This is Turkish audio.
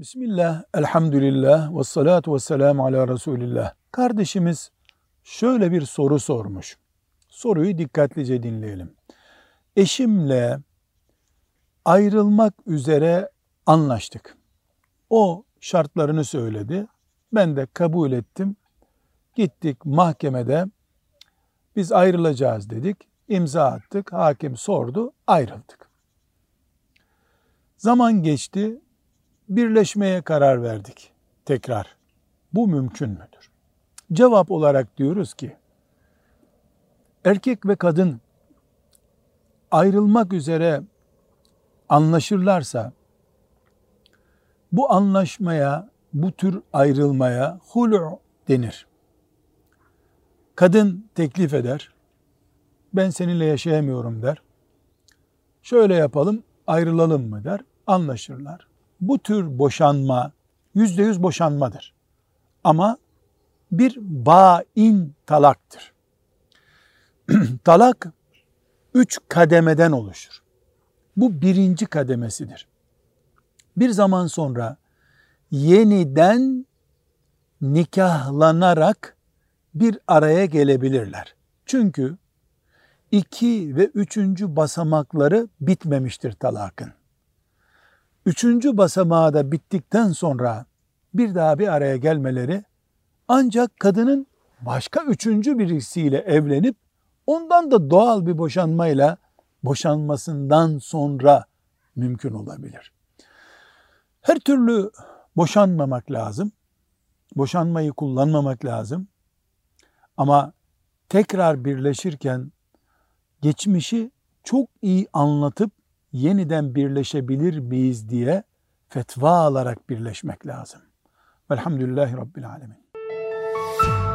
Bismillah, elhamdülillah, ve salatu ve selamu ala Resulillah. Kardeşimiz şöyle bir soru sormuş. Soruyu dikkatlice dinleyelim. Eşimle ayrılmak üzere anlaştık. O şartlarını söyledi. Ben de kabul ettim. Gittik mahkemede biz ayrılacağız dedik. İmza attık. Hakim sordu. Ayrıldık. Zaman geçti birleşmeye karar verdik tekrar. Bu mümkün müdür? Cevap olarak diyoruz ki erkek ve kadın ayrılmak üzere anlaşırlarsa bu anlaşmaya, bu tür ayrılmaya hulu denir. Kadın teklif eder. Ben seninle yaşayamıyorum der. Şöyle yapalım, ayrılalım mı der. Anlaşırlar bu tür boşanma yüzde yüz boşanmadır. Ama bir bain talaktır. Talak üç kademeden oluşur. Bu birinci kademesidir. Bir zaman sonra yeniden nikahlanarak bir araya gelebilirler. Çünkü iki ve üçüncü basamakları bitmemiştir talakın. Üçüncü basamağı da bittikten sonra bir daha bir araya gelmeleri ancak kadının başka üçüncü birisiyle evlenip ondan da doğal bir boşanmayla boşanmasından sonra mümkün olabilir. Her türlü boşanmamak lazım. Boşanmayı kullanmamak lazım. Ama tekrar birleşirken geçmişi çok iyi anlatıp yeniden birleşebilir miyiz diye fetva alarak birleşmek lazım. Velhamdülillahi Rabbil Alemin.